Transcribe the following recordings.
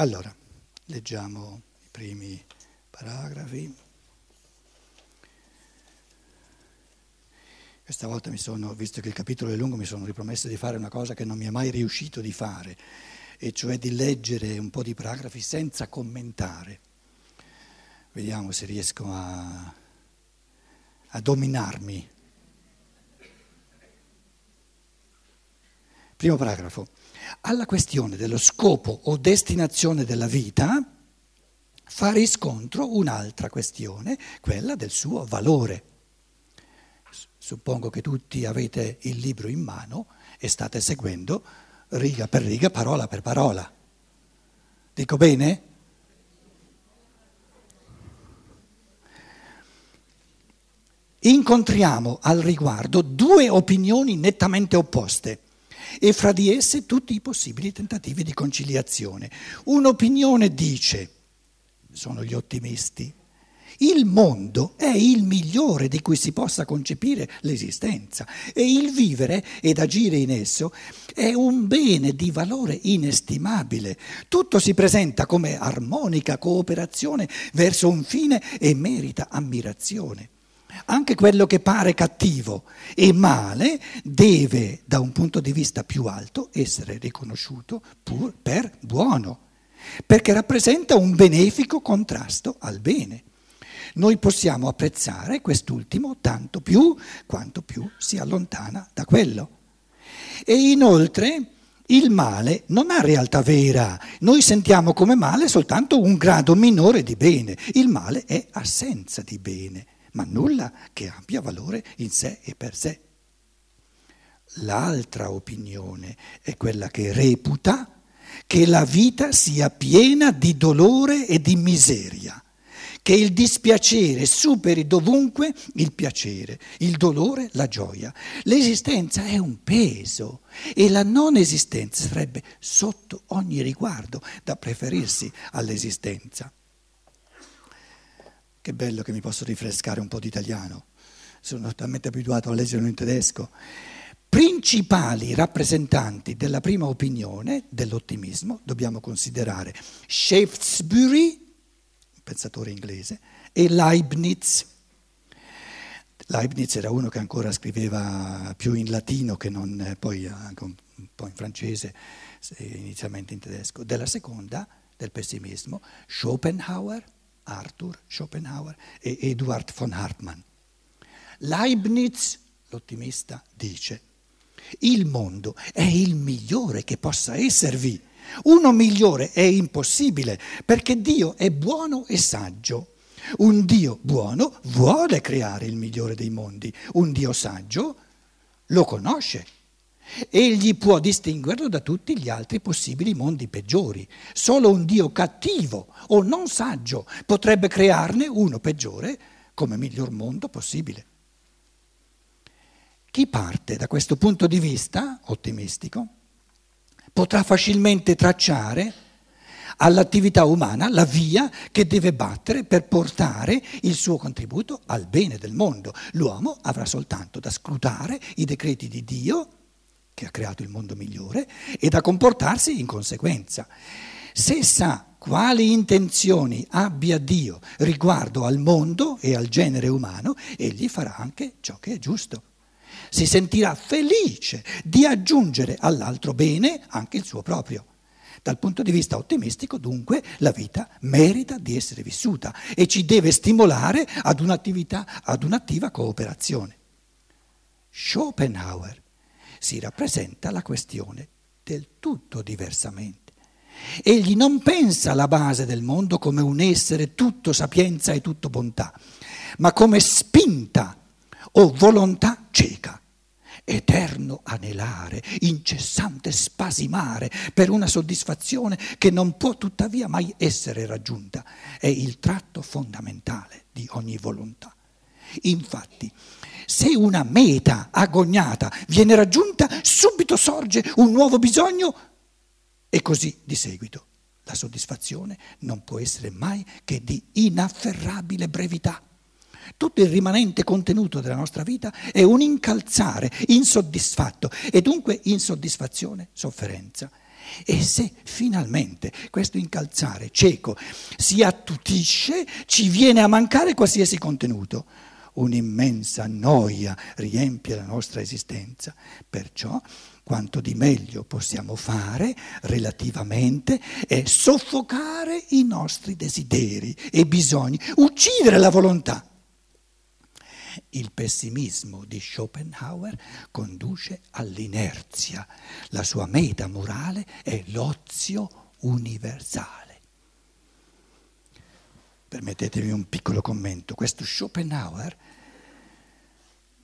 Allora, leggiamo i primi paragrafi. Questa volta mi sono, visto che il capitolo è lungo, mi sono ripromesso di fare una cosa che non mi è mai riuscito di fare, e cioè di leggere un po' di paragrafi senza commentare. Vediamo se riesco a, a dominarmi. Primo paragrafo. Alla questione dello scopo o destinazione della vita fa riscontro un'altra questione, quella del suo valore. Suppongo che tutti avete il libro in mano e state seguendo riga per riga, parola per parola. Dico bene? Incontriamo al riguardo due opinioni nettamente opposte e fra di esse tutti i possibili tentativi di conciliazione. Un'opinione dice, sono gli ottimisti, il mondo è il migliore di cui si possa concepire l'esistenza e il vivere ed agire in esso è un bene di valore inestimabile. Tutto si presenta come armonica cooperazione verso un fine e merita ammirazione. Anche quello che pare cattivo e male deve, da un punto di vista più alto, essere riconosciuto pur per buono, perché rappresenta un benefico contrasto al bene. Noi possiamo apprezzare quest'ultimo tanto più quanto più si allontana da quello. E inoltre il male non ha realtà vera, noi sentiamo come male soltanto un grado minore di bene, il male è assenza di bene ma nulla che abbia valore in sé e per sé. L'altra opinione è quella che reputa che la vita sia piena di dolore e di miseria, che il dispiacere superi dovunque il piacere, il dolore la gioia. L'esistenza è un peso e la non esistenza sarebbe sotto ogni riguardo da preferirsi all'esistenza. Che bello che mi posso rinfrescare un po' di italiano, sono talmente abituato a leggerlo in tedesco. Principali rappresentanti della prima opinione, dell'ottimismo, dobbiamo considerare Shaftesbury, pensatore inglese, e Leibniz. Leibniz era uno che ancora scriveva più in latino che non poi anche un po' in francese, inizialmente in tedesco. Della seconda, del pessimismo, Schopenhauer Arthur Schopenhauer e Eduard von Hartmann. Leibniz, l'ottimista, dice, il mondo è il migliore che possa esservi. Uno migliore è impossibile perché Dio è buono e saggio. Un Dio buono vuole creare il migliore dei mondi, un Dio saggio lo conosce Egli può distinguerlo da tutti gli altri possibili mondi peggiori. Solo un Dio cattivo o non saggio potrebbe crearne uno peggiore come miglior mondo possibile. Chi parte da questo punto di vista ottimistico potrà facilmente tracciare all'attività umana la via che deve battere per portare il suo contributo al bene del mondo. L'uomo avrà soltanto da scrutare i decreti di Dio che ha creato il mondo migliore e da comportarsi in conseguenza. Se sa quali intenzioni abbia Dio riguardo al mondo e al genere umano, egli farà anche ciò che è giusto. Si sentirà felice di aggiungere all'altro bene anche il suo proprio. Dal punto di vista ottimistico, dunque, la vita merita di essere vissuta e ci deve stimolare ad un'attività, ad un'attiva cooperazione. Schopenhauer si rappresenta la questione del tutto diversamente. Egli non pensa alla base del mondo come un essere tutto sapienza e tutto bontà, ma come spinta o volontà cieca, eterno anelare, incessante spasimare per una soddisfazione che non può tuttavia mai essere raggiunta. È il tratto fondamentale di ogni volontà. Infatti, se una meta agognata viene raggiunta, subito sorge un nuovo bisogno e così di seguito. La soddisfazione non può essere mai che di inafferrabile brevità. Tutto il rimanente contenuto della nostra vita è un incalzare insoddisfatto e dunque insoddisfazione, sofferenza. E se finalmente questo incalzare cieco si attutisce, ci viene a mancare qualsiasi contenuto. Un'immensa noia riempie la nostra esistenza. Perciò quanto di meglio possiamo fare relativamente è soffocare i nostri desideri e bisogni, uccidere la volontà. Il pessimismo di Schopenhauer conduce all'inerzia. La sua meta morale è l'ozio universale. Permettetemi un piccolo commento. Questo Schopenhauer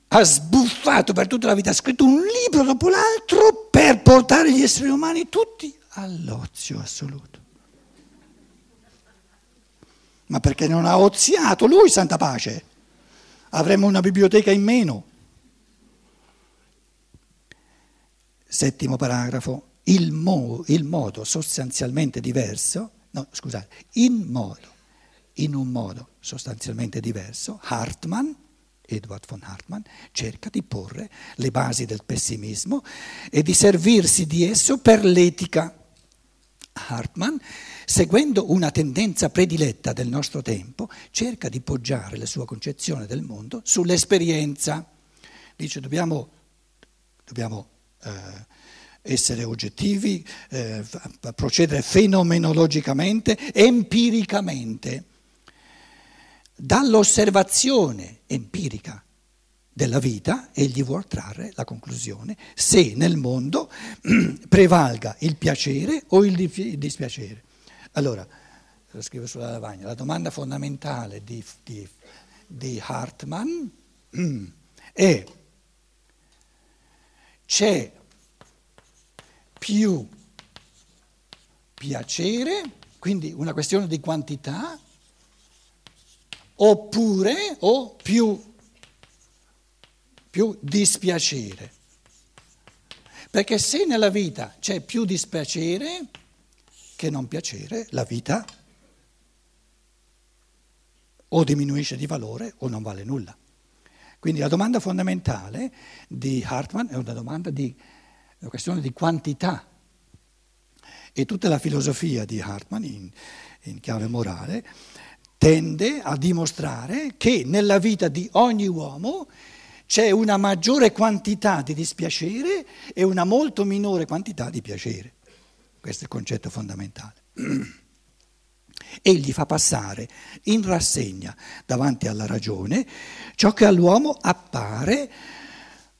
ha sbuffato per tutta la vita, ha scritto un libro dopo l'altro per portare gli esseri umani tutti all'ozio assoluto. Ma perché non ha oziato lui, santa pace? Avremmo una biblioteca in meno. Settimo paragrafo, il, mo, il modo sostanzialmente diverso, no scusate, in modo, in un modo sostanzialmente diverso, Hartmann Edward von Hartmann, cerca di porre le basi del pessimismo e di servirsi di esso per l'etica. Hartmann, seguendo una tendenza prediletta del nostro tempo, cerca di poggiare la sua concezione del mondo sull'esperienza. Dice dobbiamo, dobbiamo eh, essere oggettivi, eh, procedere fenomenologicamente, empiricamente dall'osservazione empirica della vita egli vuol trarre la conclusione se nel mondo prevalga il piacere o il dispiacere. Allora, lo scrivo sulla lavagna, la domanda fondamentale di, di, di Hartmann è c'è più piacere, quindi una questione di quantità, oppure o più, più dispiacere. Perché se nella vita c'è più dispiacere che non piacere, la vita o diminuisce di valore o non vale nulla. Quindi la domanda fondamentale di Hartmann è una domanda di una questione di quantità. E tutta la filosofia di Hartmann in, in chiave morale tende a dimostrare che nella vita di ogni uomo c'è una maggiore quantità di dispiacere e una molto minore quantità di piacere. Questo è il concetto fondamentale. Egli fa passare in rassegna davanti alla ragione ciò che all'uomo appare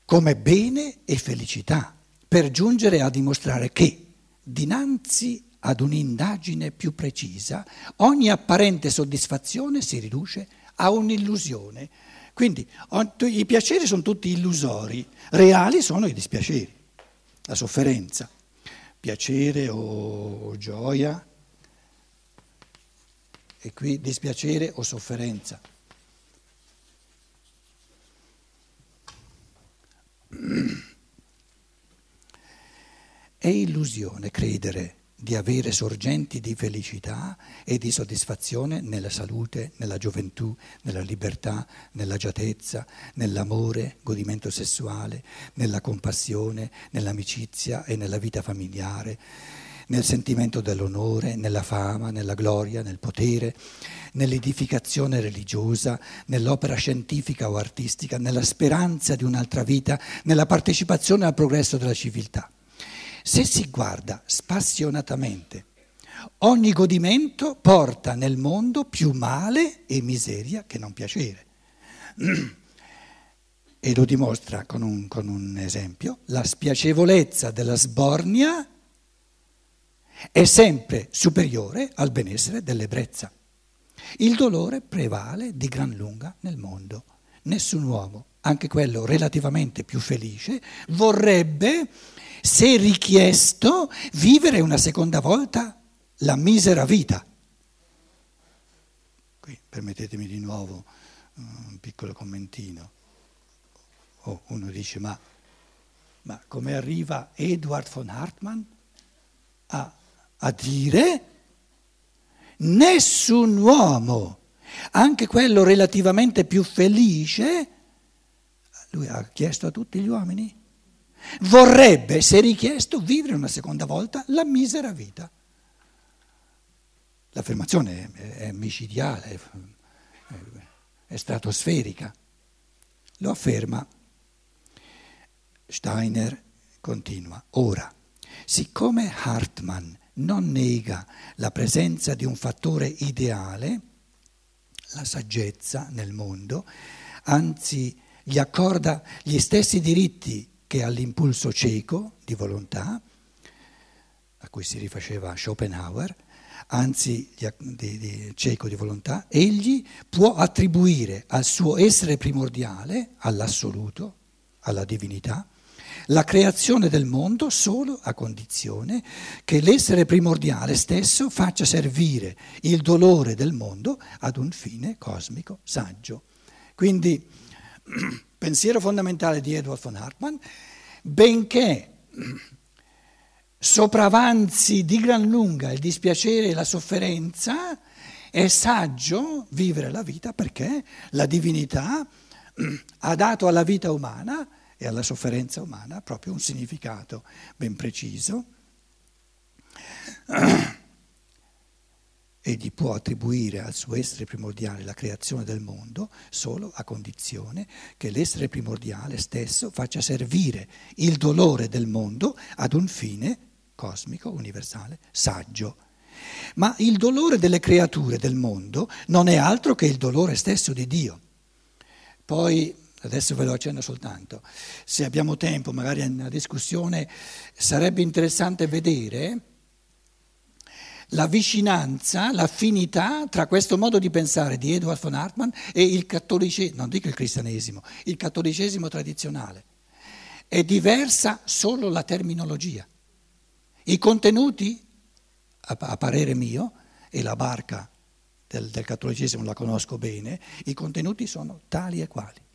come bene e felicità, per giungere a dimostrare che dinanzi ad un'indagine più precisa, ogni apparente soddisfazione si riduce a un'illusione. Quindi i piaceri sono tutti illusori, reali sono i dispiaceri, la sofferenza, piacere o gioia, e qui dispiacere o sofferenza. È illusione credere di avere sorgenti di felicità e di soddisfazione nella salute, nella gioventù, nella libertà, nell'agiatezza, nell'amore, godimento sessuale, nella compassione, nell'amicizia e nella vita familiare, nel sentimento dell'onore, nella fama, nella gloria, nel potere, nell'edificazione religiosa, nell'opera scientifica o artistica, nella speranza di un'altra vita, nella partecipazione al progresso della civiltà. Se si guarda spassionatamente, ogni godimento porta nel mondo più male e miseria che non piacere. E lo dimostra con un, con un esempio, la spiacevolezza della sbornia è sempre superiore al benessere dell'ebbrezza. Il dolore prevale di gran lunga nel mondo. Nessun uomo, anche quello relativamente più felice, vorrebbe se richiesto, vivere una seconda volta la misera vita. Qui permettetemi di nuovo uh, un piccolo commentino. Oh, uno dice, ma, ma come arriva Edward von Hartmann a, a dire nessun uomo, anche quello relativamente più felice, lui ha chiesto a tutti gli uomini Vorrebbe, se richiesto, vivere una seconda volta la misera vita. L'affermazione è, micidiale, è stratosferica. Lo afferma Steiner, continua. Ora, siccome Hartmann non nega la presenza di un fattore ideale, la saggezza nel mondo, anzi gli accorda gli stessi diritti che all'impulso cieco di volontà, a cui si rifaceva Schopenhauer, anzi di, di, cieco di volontà, egli può attribuire al suo essere primordiale, all'assoluto, alla divinità, la creazione del mondo solo a condizione che l'essere primordiale stesso faccia servire il dolore del mondo ad un fine cosmico saggio. Quindi, pensiero fondamentale di Edward von Hartmann, benché sopravanzi di gran lunga il dispiacere e la sofferenza, è saggio vivere la vita perché la divinità ha dato alla vita umana e alla sofferenza umana proprio un significato ben preciso. Egli può attribuire al suo essere primordiale la creazione del mondo solo a condizione che l'essere primordiale stesso faccia servire il dolore del mondo ad un fine cosmico, universale, saggio. Ma il dolore delle creature del mondo non è altro che il dolore stesso di Dio. Poi, adesso ve lo accenno soltanto, se abbiamo tempo, magari una discussione, sarebbe interessante vedere la vicinanza, l'affinità tra questo modo di pensare di Edward von Hartmann e il cattolicesimo, non dico il cristianesimo, il cattolicesimo tradizionale. È diversa solo la terminologia. I contenuti, a, parere mio, e la barca del, del cattolicesimo la conosco bene, i contenuti sono tali e quali.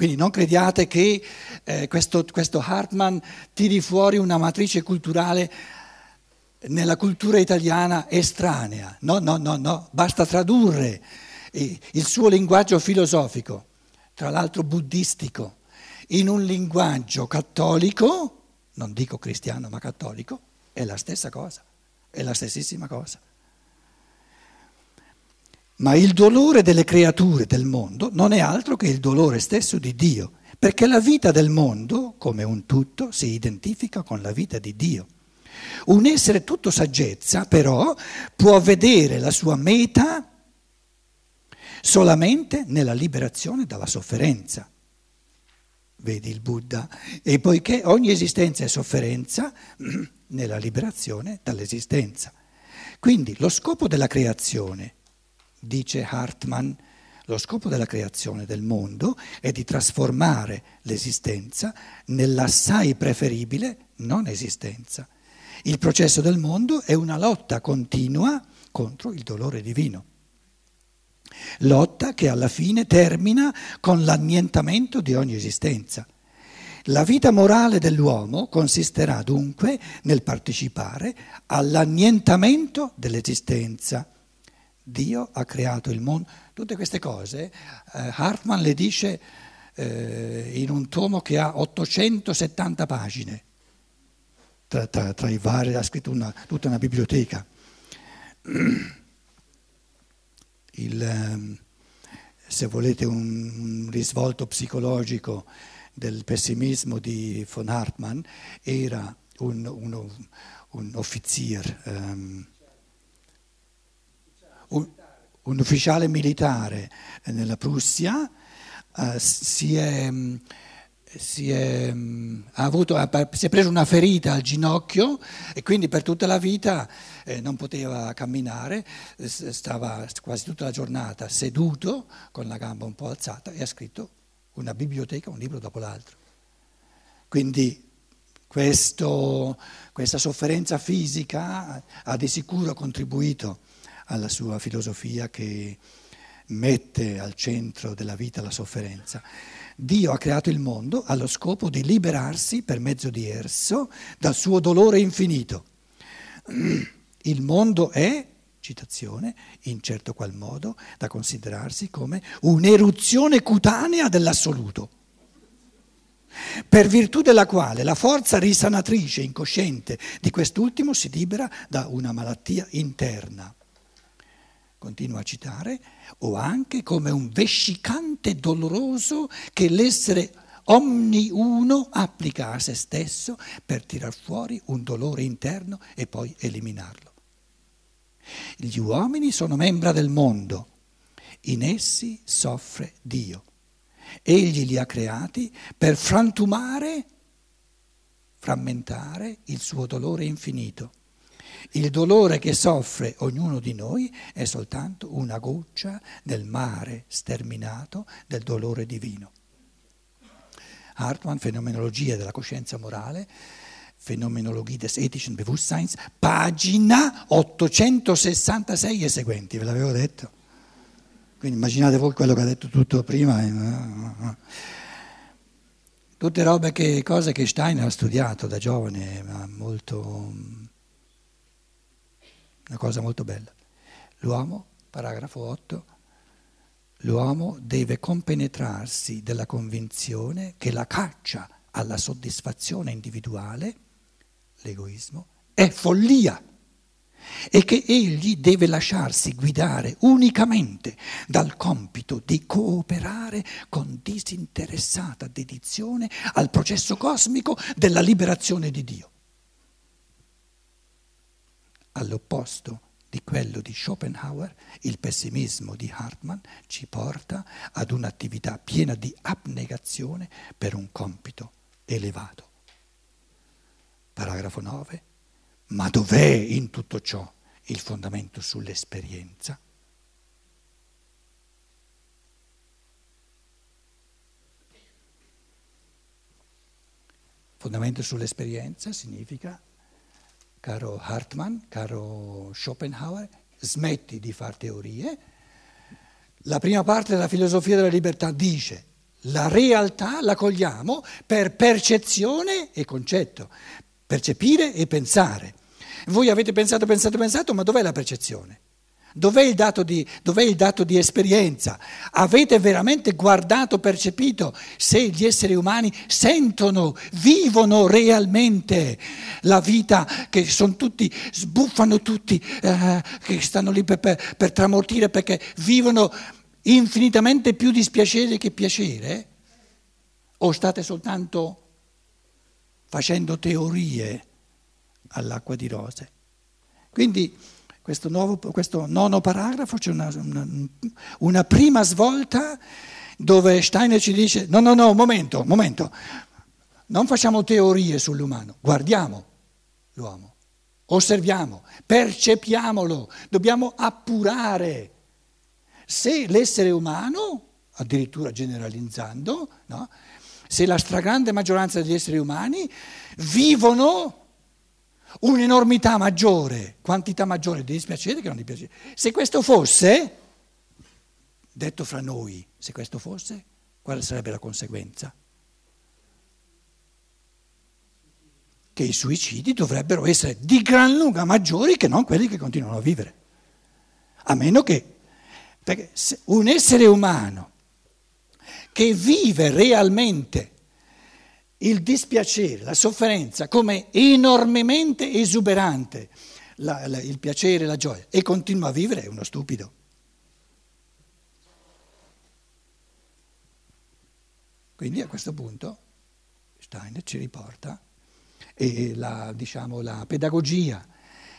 Quindi non crediate che eh, questo, questo Hartmann tiri fuori una matrice culturale nella cultura italiana estranea. No, no, no, no, basta tradurre il suo linguaggio filosofico, tra l'altro buddistico, in un linguaggio cattolico, non dico cristiano ma cattolico, è la stessa cosa, è la stessissima cosa. Ma il dolore delle creature del mondo non è altro che il dolore stesso di Dio, perché la vita del mondo, come un tutto, si identifica con la vita di Dio. Un essere tutto saggezza, però, può vedere la sua meta solamente nella liberazione dalla sofferenza. Vedi il Buddha. E poiché ogni esistenza è sofferenza, nella liberazione dall'esistenza. Quindi lo scopo della creazione, dice Hartmann, lo scopo della creazione del mondo è di trasformare l'esistenza nell'assai preferibile non esistenza. Il processo del mondo è una lotta continua contro il dolore divino. Lotta che alla fine termina con l'annientamento di ogni esistenza. La vita morale dell'uomo consisterà dunque nel partecipare all'annientamento dell'esistenza. Dio ha creato il mondo. Tutte queste cose eh, Hartmann le dice eh, in un tomo che ha 870 pagine tra, tra, tra i vari, ha scritto una, tutta una biblioteca. Il, ehm, se volete un, un risvolto psicologico del pessimismo di von Hartmann, era un, uno, un offizier, um, un, un, ufficiale militare nella Prussia, uh, si è... Um, si è, mm, avuto, si è, preso una ferita al ginocchio e quindi per tutta la vita eh, non poteva camminare, stava quasi tutta la giornata seduto con la gamba un po' alzata e ha scritto una biblioteca, un libro dopo l'altro. Quindi questo, questa sofferenza fisica ha di sicuro contribuito alla sua filosofia che mette al centro della vita la sofferenza. Dio ha creato il mondo allo scopo di liberarsi per mezzo di esso dal suo dolore infinito. Il mondo è, citazione, in certo qual modo da considerarsi come un'eruzione cutanea dell'assoluto. per virtù della quale la forza risanatrice incosciente di quest'ultimo si libera da una malattia interna. Continua a citare, o anche come un vescicante doloroso che l'essere ognuno applica a se stesso per tirar fuori un dolore interno e poi eliminarlo. Gli uomini sono membra del mondo, in essi soffre Dio. Egli li ha creati per frantumare, frammentare il suo dolore infinito. Il dolore che soffre ognuno di noi è soltanto una goccia nel mare sterminato del dolore divino. Hartmann, Fenomenologia della coscienza morale, Phänomenologie des ethischen Bewusstseins, pagina 866 e seguenti, ve l'avevo detto. Quindi immaginate voi quello che ha detto tutto prima. Eh, Tutte robe che, cose che Steiner ha studiato da giovane, ma molto, una cosa molto bella. L'uomo, paragrafo 8, l'uomo deve compenetrarsi della convinzione che la caccia alla soddisfazione individuale, l'egoismo, è follia e che egli deve lasciarsi guidare unicamente dal compito di cooperare con disinteressata dedizione al processo cosmico della liberazione di Dio. All'opposto di quello di Schopenhauer, il pessimismo di Hartmann ci porta ad un'attività piena di abnegazione per un compito elevato. Paragrafo 9. Ma dov'è in tutto ciò il fondamento sull'esperienza? Fondamento sull'esperienza significa, caro Hartmann, caro Schopenhauer, smetti di fare teorie. La prima parte della filosofia della libertà dice la realtà la cogliamo per percezione e concetto, percepire e pensare. Voi avete pensato, pensato, pensato, ma dov'è la percezione? Dov'è il, dato di, dov'è il dato di esperienza? Avete veramente guardato, percepito se gli esseri umani sentono, vivono realmente la vita, che sono tutti, sbuffano tutti, eh, che stanno lì per, per, per tramortire perché vivono infinitamente più dispiacere che piacere? O state soltanto facendo teorie all'acqua di rose? Quindi questo, nuovo, questo nono paragrafo c'è una, una, una, prima svolta dove Steiner ci dice no, no, no, momento, momento, non facciamo teorie sull'umano, guardiamo l'uomo, osserviamo, percepiamolo, dobbiamo appurare se l'essere umano, addirittura generalizzando, no? se la stragrande maggioranza degli esseri umani vivono un'enormità maggiore, quantità maggiore di dispiacere che non di piacere. Se questo fosse, detto fra noi, se questo fosse, quale sarebbe la conseguenza? Che i suicidi dovrebbero essere di gran lunga maggiori che non quelli che continuano a vivere. A meno che perché un essere umano che vive realmente il dispiacere, la sofferenza come enormemente esuberante, la, la, il piacere, la gioia, e continua a vivere è uno stupido. Quindi a questo punto Steiner ci riporta e la, diciamo, la pedagogia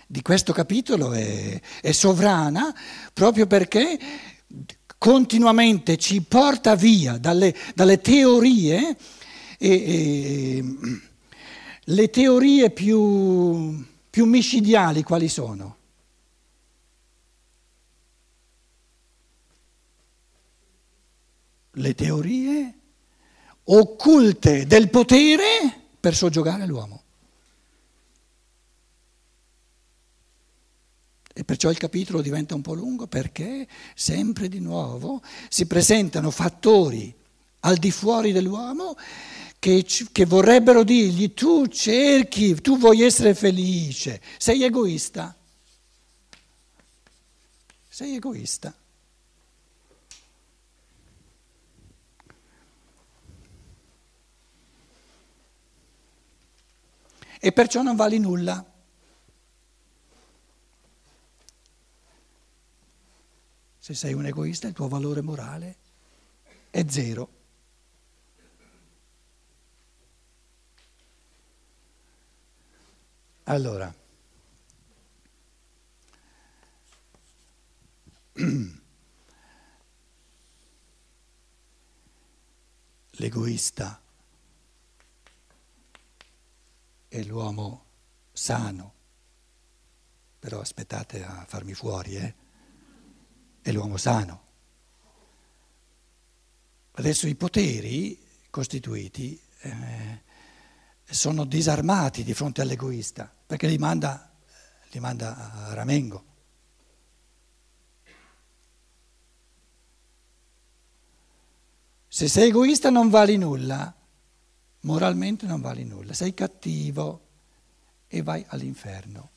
di questo capitolo è, è sovrana proprio perché continuamente ci porta via dalle, dalle teorie e, e, le teorie più, più micidiali quali sono? Le teorie occulte del potere per soggiogare l'uomo. E perciò il capitolo diventa un po' lungo perché sempre di nuovo si presentano fattori al di fuori dell'uomo che, che, vorrebbero dirgli tu cerchi, tu vuoi essere felice, sei egoista. Sei egoista. e perciò non vali nulla. Se sei un egoista il tuo valore morale è zero. Allora, l'egoista è l'uomo sano, però aspettate a farmi fuori, eh? È l'uomo sano. Adesso i poteri costituiti eh, sono disarmati di fronte all'egoista, perché li manda, li manda a ramengo. Se sei egoista non vali nulla, moralmente non vali nulla, sei cattivo e vai all'inferno.